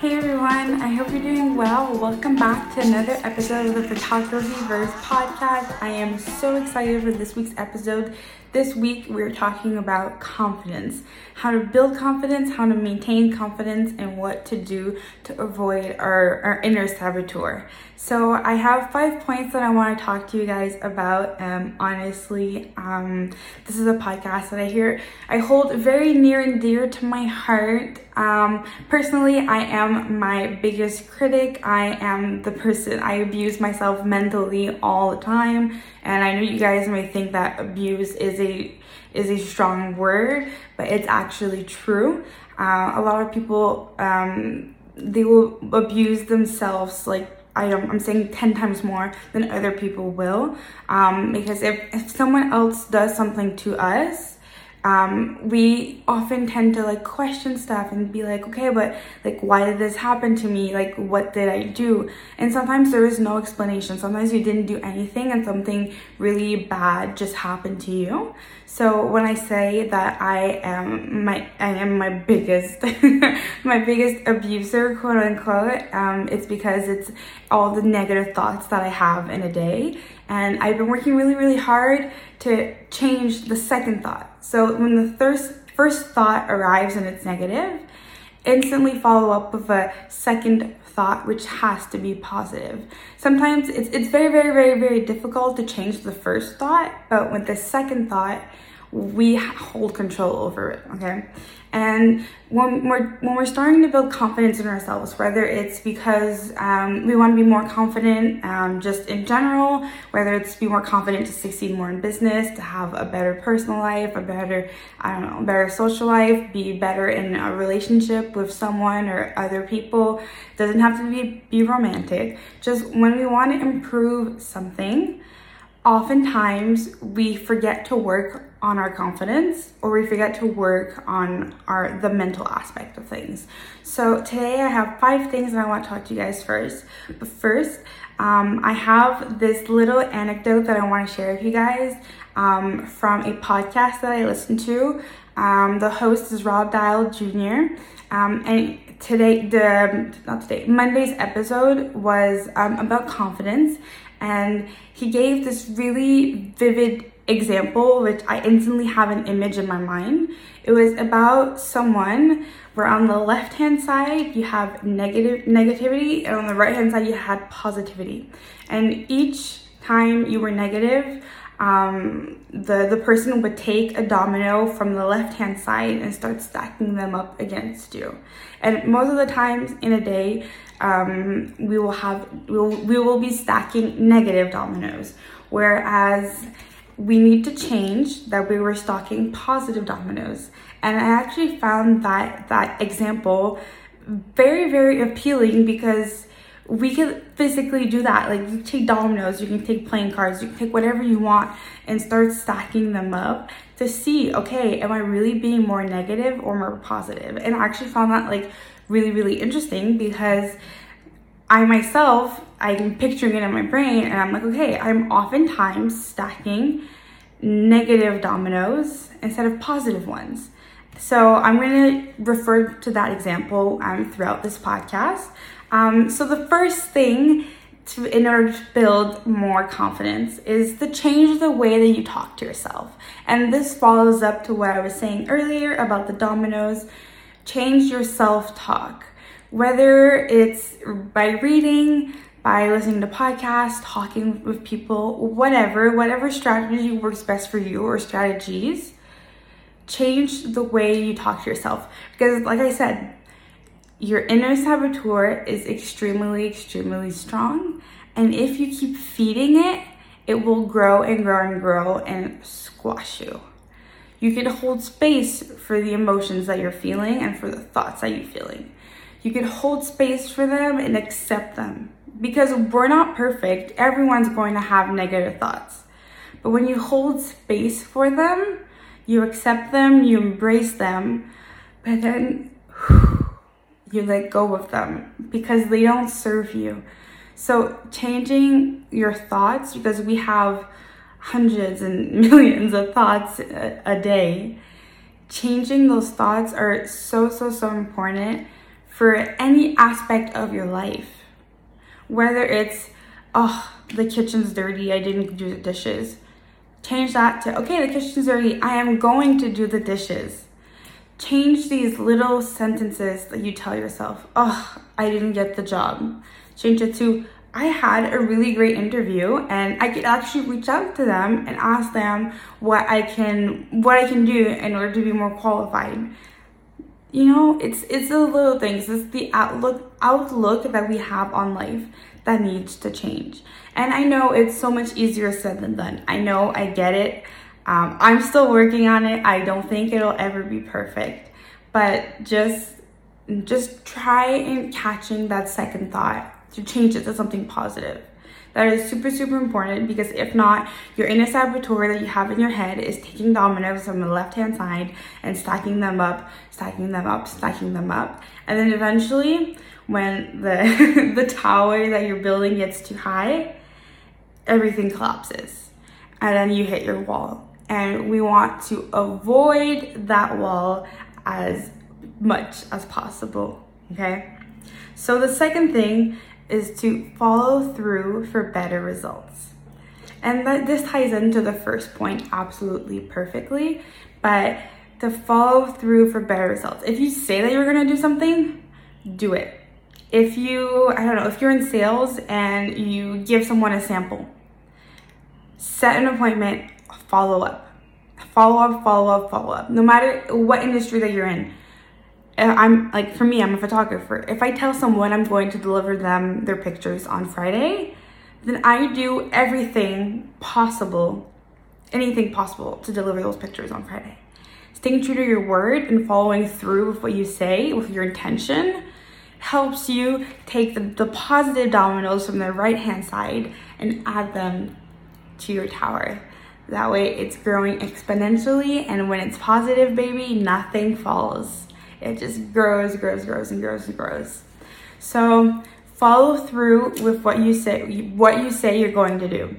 Hey everyone, I hope you're doing well. Welcome back to another episode of the Photography Verse podcast. I am so excited for this week's episode. This week we're talking about confidence, how to build confidence, how to maintain confidence, and what to do to avoid our, our inner saboteur. So I have five points that I want to talk to you guys about. Um, honestly, um, this is a podcast that I hear I hold very near and dear to my heart. Um, personally, I am my biggest critic. I am the person I abuse myself mentally all the time, and I know you guys may think that abuse is a is a strong word, but it's actually true. Uh, a lot of people um, they will abuse themselves like I am, I'm saying 10 times more than other people will. Um, because if, if someone else does something to us, um, we often tend to like question stuff and be like, okay, but like, why did this happen to me? Like, what did I do? And sometimes there is no explanation. Sometimes you didn't do anything and something really bad just happened to you. So when I say that I am my, I am my biggest, my biggest abuser, quote unquote, um, it's because it's all the negative thoughts that I have in a day. And I've been working really, really hard to change the second thought. So when the first first thought arrives and it's negative, instantly follow up with a second thought which has to be positive. Sometimes it's it's very very very very difficult to change the first thought, but with the second thought, we hold control over it, okay? And when we're when we're starting to build confidence in ourselves, whether it's because um, we want to be more confident, um, just in general, whether it's be more confident to succeed more in business, to have a better personal life, a better I don't know, better social life, be better in a relationship with someone or other people. Doesn't have to be be romantic. Just when we want to improve something, oftentimes we forget to work on our confidence or we forget to work on our the mental aspect of things. So today i have five things that i want to talk to you guys first. But first um, i have this little anecdote that i want to share with you guys um, from a podcast that i listened to. Um, the host is rob dial jr um, and today the not today monday's episode was um, about confidence. And he gave this really vivid example, which I instantly have an image in my mind. It was about someone where on the left hand side you have negative negativity and on the right hand side you had positivity. And each time you were negative, um, the, the person would take a domino from the left hand side and start stacking them up against you. And most of the times in a day, um, we will have we will, we will be stacking negative dominoes, whereas we need to change that we were stocking positive dominoes. And I actually found that that example very very appealing because we can physically do that. Like you take dominoes, you can take playing cards, you can take whatever you want and start stacking them up to see, okay, am I really being more negative or more positive? And I actually found that like really, really interesting because I myself, I'm picturing it in my brain and I'm like, okay, I'm oftentimes stacking negative dominoes instead of positive ones. So I'm going to refer to that example um, throughout this podcast. Um, so the first thing to, in order to build more confidence is to change the way that you talk to yourself. And this follows up to what I was saying earlier about the dominoes. Change your self-talk. Whether it's by reading, by listening to podcasts, talking with people, whatever, whatever strategy works best for you or strategies, change the way you talk to yourself. Because, like I said, your inner saboteur is extremely, extremely strong. And if you keep feeding it, it will grow and grow and grow and squash you. You can hold space for the emotions that you're feeling and for the thoughts that you're feeling. You can hold space for them and accept them because we're not perfect. Everyone's going to have negative thoughts. But when you hold space for them, you accept them, you embrace them, but then you let go of them because they don't serve you. So, changing your thoughts because we have hundreds and millions of thoughts a, a day, changing those thoughts are so, so, so important for any aspect of your life. Whether it's, oh, the kitchen's dirty, I didn't do the dishes. Change that to, okay, the kitchen's dirty, I am going to do the dishes. Change these little sentences that you tell yourself, oh, I didn't get the job. Change it to, I had a really great interview and I could actually reach out to them and ask them what I can what I can do in order to be more qualified. You know, it's it's the little things, it's the outlook outlook that we have on life that needs to change. And I know it's so much easier said than done. I know, I get it. Um, I'm still working on it. I don't think it'll ever be perfect, but just just try and catching that second thought to change it to something positive. That is super, super important because if not, your inner saboteur that you have in your head is taking dominoes from the left hand side and stacking them up, stacking them up, stacking them up. And then eventually, when the, the tower that you're building gets too high, everything collapses. And then you hit your wall. And we want to avoid that wall as much as possible. Okay? So the second thing is to follow through for better results. And that this ties into the first point absolutely perfectly, but to follow through for better results. If you say that you're gonna do something, do it. If you, I don't know, if you're in sales and you give someone a sample, set an appointment, follow up. Follow up, follow up, follow up. No matter what industry that you're in, Uh, I'm like, for me, I'm a photographer. If I tell someone I'm going to deliver them their pictures on Friday, then I do everything possible, anything possible to deliver those pictures on Friday. Staying true to your word and following through with what you say, with your intention, helps you take the, the positive dominoes from the right hand side and add them to your tower. That way it's growing exponentially, and when it's positive, baby, nothing falls. It just grows, grows, grows, and grows and grows. So follow through with what you say, what you say you're going to do.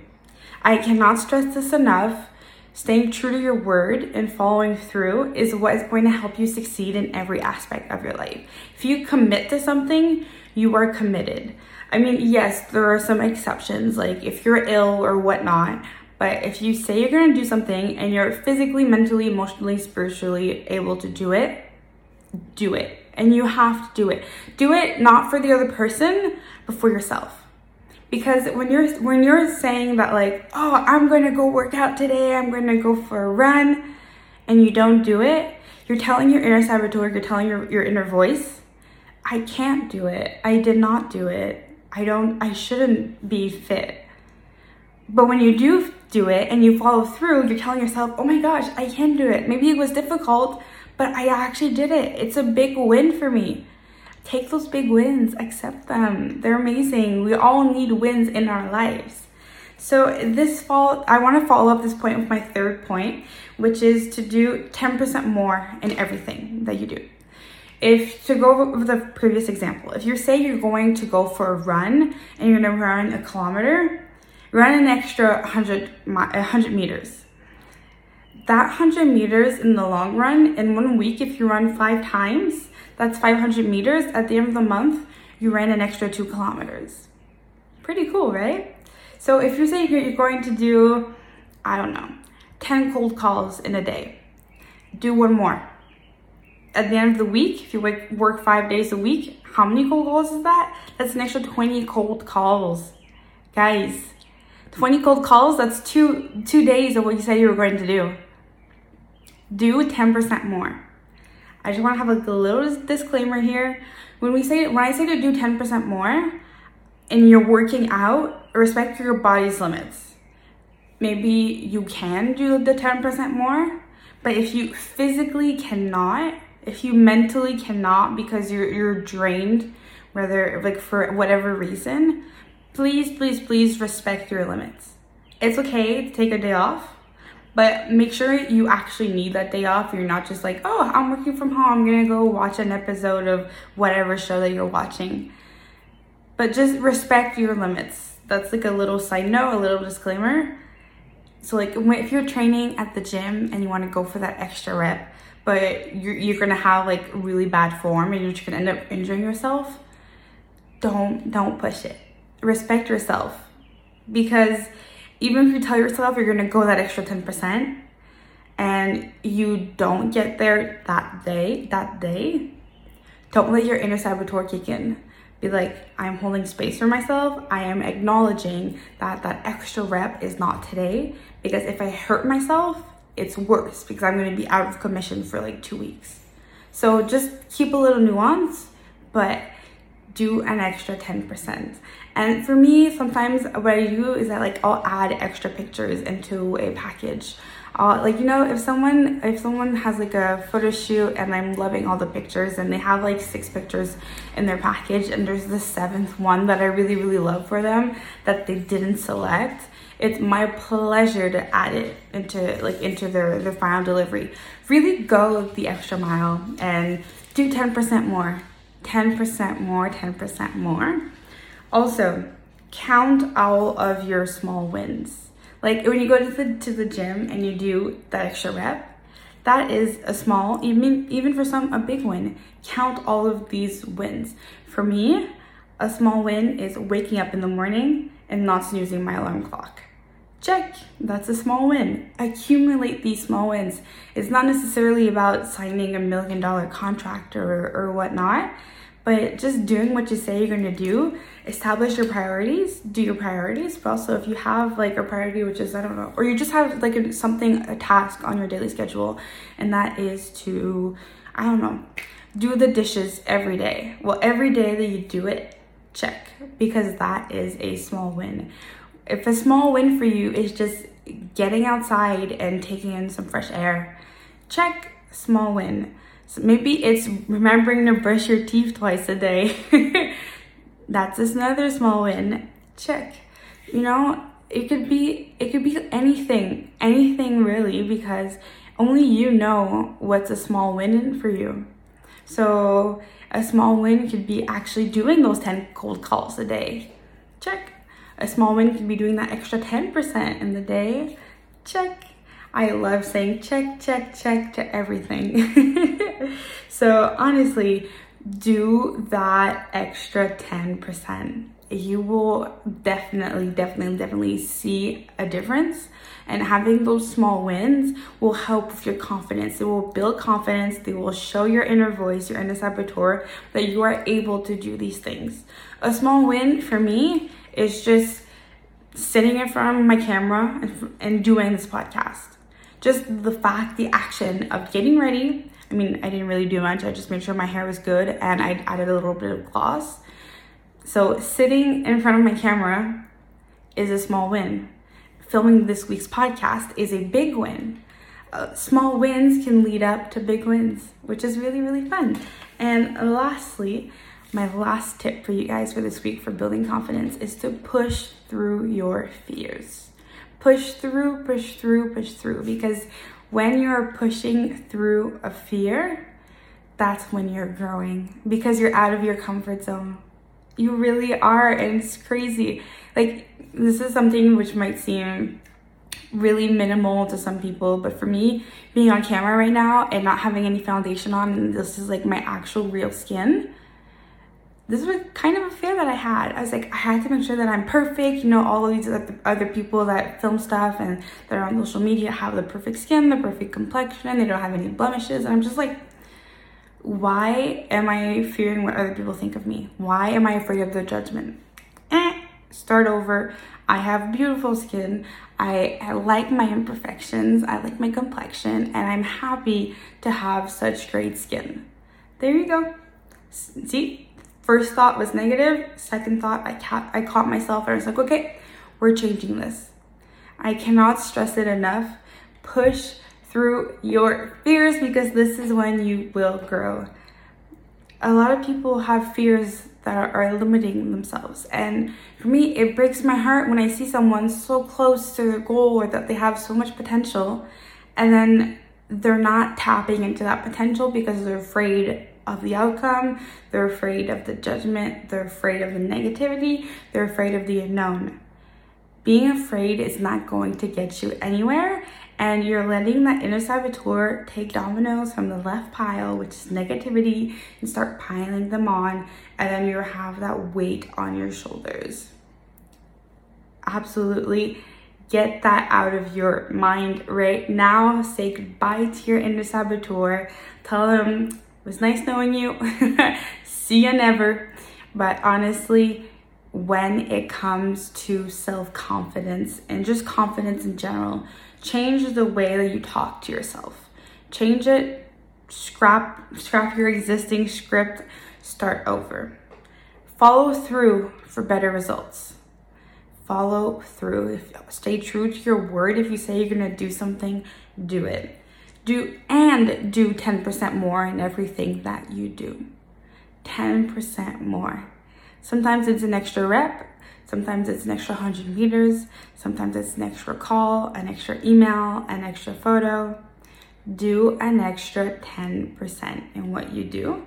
I cannot stress this enough. Staying true to your word and following through is what is going to help you succeed in every aspect of your life. If you commit to something, you are committed. I mean, yes, there are some exceptions, like if you're ill or whatnot, but if you say you're gonna do something and you're physically, mentally, emotionally, spiritually able to do it, do it. And you have to do it. Do it not for the other person, but for yourself. Because when you're when you're saying that like, "Oh, I'm to go work out today. I'm to go for a run." And you don't do it, you're telling your inner saboteur, you're telling your, your inner voice, I can't do it. I did not do it. I don't I shouldn't be fit. But when you do do it and you follow through, you're telling yourself, "Oh my gosh, I can do it." Maybe it was difficult, but I actually did it. It's a big win for me. Take those big wins, accept them. They're amazing. We all need wins in our lives. So this fall, I want to follow up this point with my third point, which is to do 10% more in everything that you do. If to go over the previous example, if you say you're going to go for a run and you're going to run a kilometer, run an extra 100, 100 meters that 100 meters in the long run, in one week, if you run five times, that's 500 meters. At the end of the month, you ran an extra two kilometers. Pretty cool, right? So if you're saying you're going to do, I don't know, 10 cold calls in a day, do one more. At the end of the week, if you work five days a week, how many cold calls is that? That's an extra 20 cold calls. Guys, 20 cold calls, that's two two days of what you said you were going to do do 10% more. I just want to have a little disclaimer here. When we say when I say to do 10% more and you're working out, respect your body's limits. Maybe you can do the 10% more, but if you physically cannot, if you mentally cannot because you're you're drained, whether like for whatever reason, please, please, please respect your limits. It's okay to take a day off but make sure you actually need that day off. You're not just like, oh, I'm working from home. I'm going to go watch an episode of whatever show that you're watching. But just respect your limits. That's like a little side note, a little disclaimer. So, like, if you're training at the gym and you want to go for that extra rep, but you're, you're gonna have like really bad form and you're just gonna end up injuring yourself, don't don't push it. Respect yourself because even if you tell yourself you're gonna go that extra 10% and you don't get there that day, that day, don't let your inner saboteur kick in. Be like, I'm holding space for myself. I am acknowledging that that extra rep is not today because if I hurt myself, it's worse because I'm to be out of commission for like two weeks. So just keep a little nuance, but do an extra 10%. And for me, sometimes what I do is that like I'll add extra pictures into a package. Like you know, if someone if someone has like a photo shoot and I'm loving all the pictures and they have like six pictures in their package and there's the seventh one that I really really love for them that they didn't select, it's my pleasure to add it into like into their their final delivery. Really go the extra mile and do 10% more 10% more, 10% more. Also, count all of your small wins. Like when you go to the to the gym and you do that extra rep, that is a small, even even for some a big win. Count all of these wins. For me, a small win is waking up in the morning and not snoozing my alarm clock. Check, that's a small win. Accumulate these small wins. It's not necessarily about signing a million dollar contract or, or whatnot, but just doing what you say you're gonna do. Establish your priorities, do your priorities, but also if you have like a priority, which is, I don't know, or you just have like a, something, a task on your daily schedule, and that is to, I don't know, do the dishes every day. Well, every day that you do it, check, because that is a small win if a small win for you is just getting outside and taking in some fresh air, check small win. So maybe it's remembering to brush your teeth twice a day. That's another small win. Check. You know, it could be it could be anything, anything really because only you know what's a small win for you. So, a small win could be actually doing those 10 cold calls a day. Check. A small win could be doing that extra 10% in the day. Check. I love saying check, check, check to everything. so honestly, do that extra 10%. You will definitely, definitely, definitely see a difference. And having those small wins will help with your confidence. It will build confidence. They will show your inner voice, your inner saboteur, that you are able to do these things. A small win for me is just sitting in front of my camera and, and doing this podcast. Just the fact, the action of getting ready. I mean, I didn't really do much. I just made sure my hair was good and I added a little bit of gloss. So, sitting in front of my camera is a small win. Filming this week's podcast is a big win. Uh, small wins can lead up to big wins, which is really, really fun. And lastly, my last tip for you guys for this week for building confidence is to push through your fears. Push through, push through, push through. Because when you're pushing through a fear, that's when you're growing because you're out of your comfort zone. You really are, and it's crazy. Like, this is something which might seem really minimal to some people, but for me, being on camera right now and not having any foundation on, and this is like my actual real skin this was kind of a fear that I had. I was like, I had to make sure that I'm perfect. You know, all of these other people that film stuff and that are on social media have the perfect skin, the perfect complexion, they don't have any blemishes. And I'm just like, why am I fearing what other people think of me? Why am I afraid of their judgment? Eh, start over. I have beautiful skin. I, I like my imperfections. I like my complexion. And I'm happy to have such great skin. There you go. See? First thought was negative. Second thought, I, ca- I caught myself and I was like, okay, we're changing this. I cannot stress it enough. Push through your fears because this is when you will grow. A lot of people have fears that are, are limiting themselves. And for me, it breaks my heart when I see someone so close to their goal or that they have so much potential and then they're not tapping into that potential because they're afraid of the outcome, they're afraid of the judgment, they're afraid of the negativity, they're afraid of the unknown. Being afraid is not going to get you anywhere, and you're letting that inner saboteur take dominoes from the left pile, which is negativity, and start piling them on, and then you have that weight on your shoulders. Absolutely get that out of your mind right now. Say goodbye to your inner saboteur. Tell them was nice knowing you. See you never. But honestly, when it comes to self confidence and just confidence in general, change the way that you talk to yourself. Change it, scrap scrap your existing script, start over. Follow through for better results. Follow through. Stay true to your word. If you say you're gonna do something, do it. Do and do 10% more in everything that you do. 10% more. Sometimes it's an extra rep, sometimes it's an extra 100 meters, sometimes it's an extra call, an extra email, an extra photo. Do an extra 10% in what you do.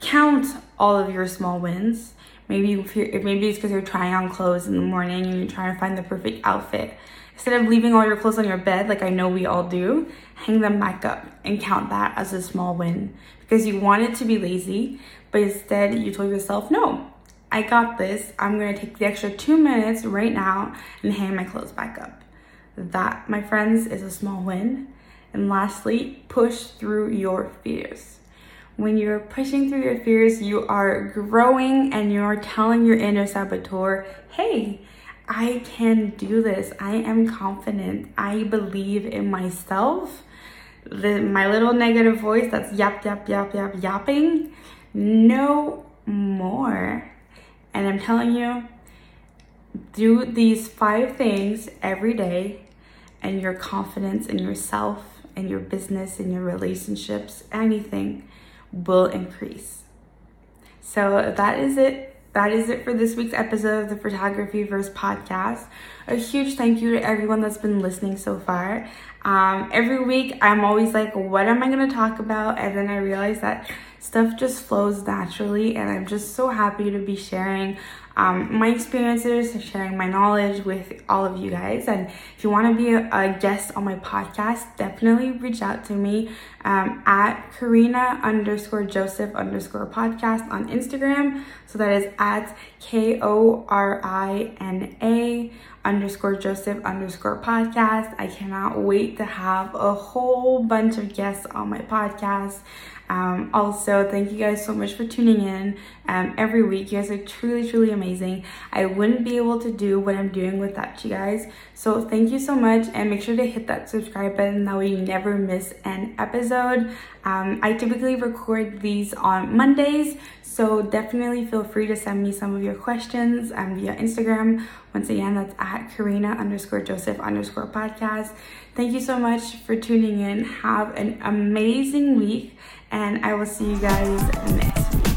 Count all of your small wins. Maybe if you're, maybe it's because you're trying on clothes in the morning and you're trying to find the perfect outfit. Instead of leaving all your clothes on your bed, like I know we all do, hang them back up and count that as a small win because you wanted to be lazy, but instead you told yourself, no, I got this. I'm gonna take the extra two minutes right now and hang my clothes back up. That, my friends, is a small win. And lastly, push through your fears. When you're pushing through your fears, you are growing and you're telling your inner saboteur, hey, I can do this. I am confident. I believe in myself. The, my little negative voice that's yap, yap, yap, yap, yapping, no more. And I'm telling you, do these five things every day, and your confidence in yourself and your business and your relationships, anything will increase. So that is it. That is it for this week's episode of the Photography Verse podcast. A huge thank you to everyone that's been listening so far. Um, every week, I'm always like, what am I going to talk about? And then I realize that stuff just flows naturally, and I'm just so happy to be sharing um, my experiences sharing my knowledge with all of you guys. And if you want to be a, a, guest on my podcast, definitely reach out to me um, at Korina underscore Joseph underscore podcast on Instagram. So that is at K O R I N A underscore Joseph underscore podcast. I cannot wait to have a whole bunch of guests on my podcast. Um, also, thank you guys so much for tuning in um, every week. You guys are truly, truly amazing. I wouldn't be able to do what I'm doing without you guys. So, thank you so much, and make sure to hit that subscribe button. That way, you never miss an episode. Um, I typically record these on Mondays, so definitely feel free to send me some of your questions um, via Instagram. Once again, that's at Korina underscore Joseph underscore podcast. Thank you so much for tuning in. Have an amazing week and I will see you guys next week.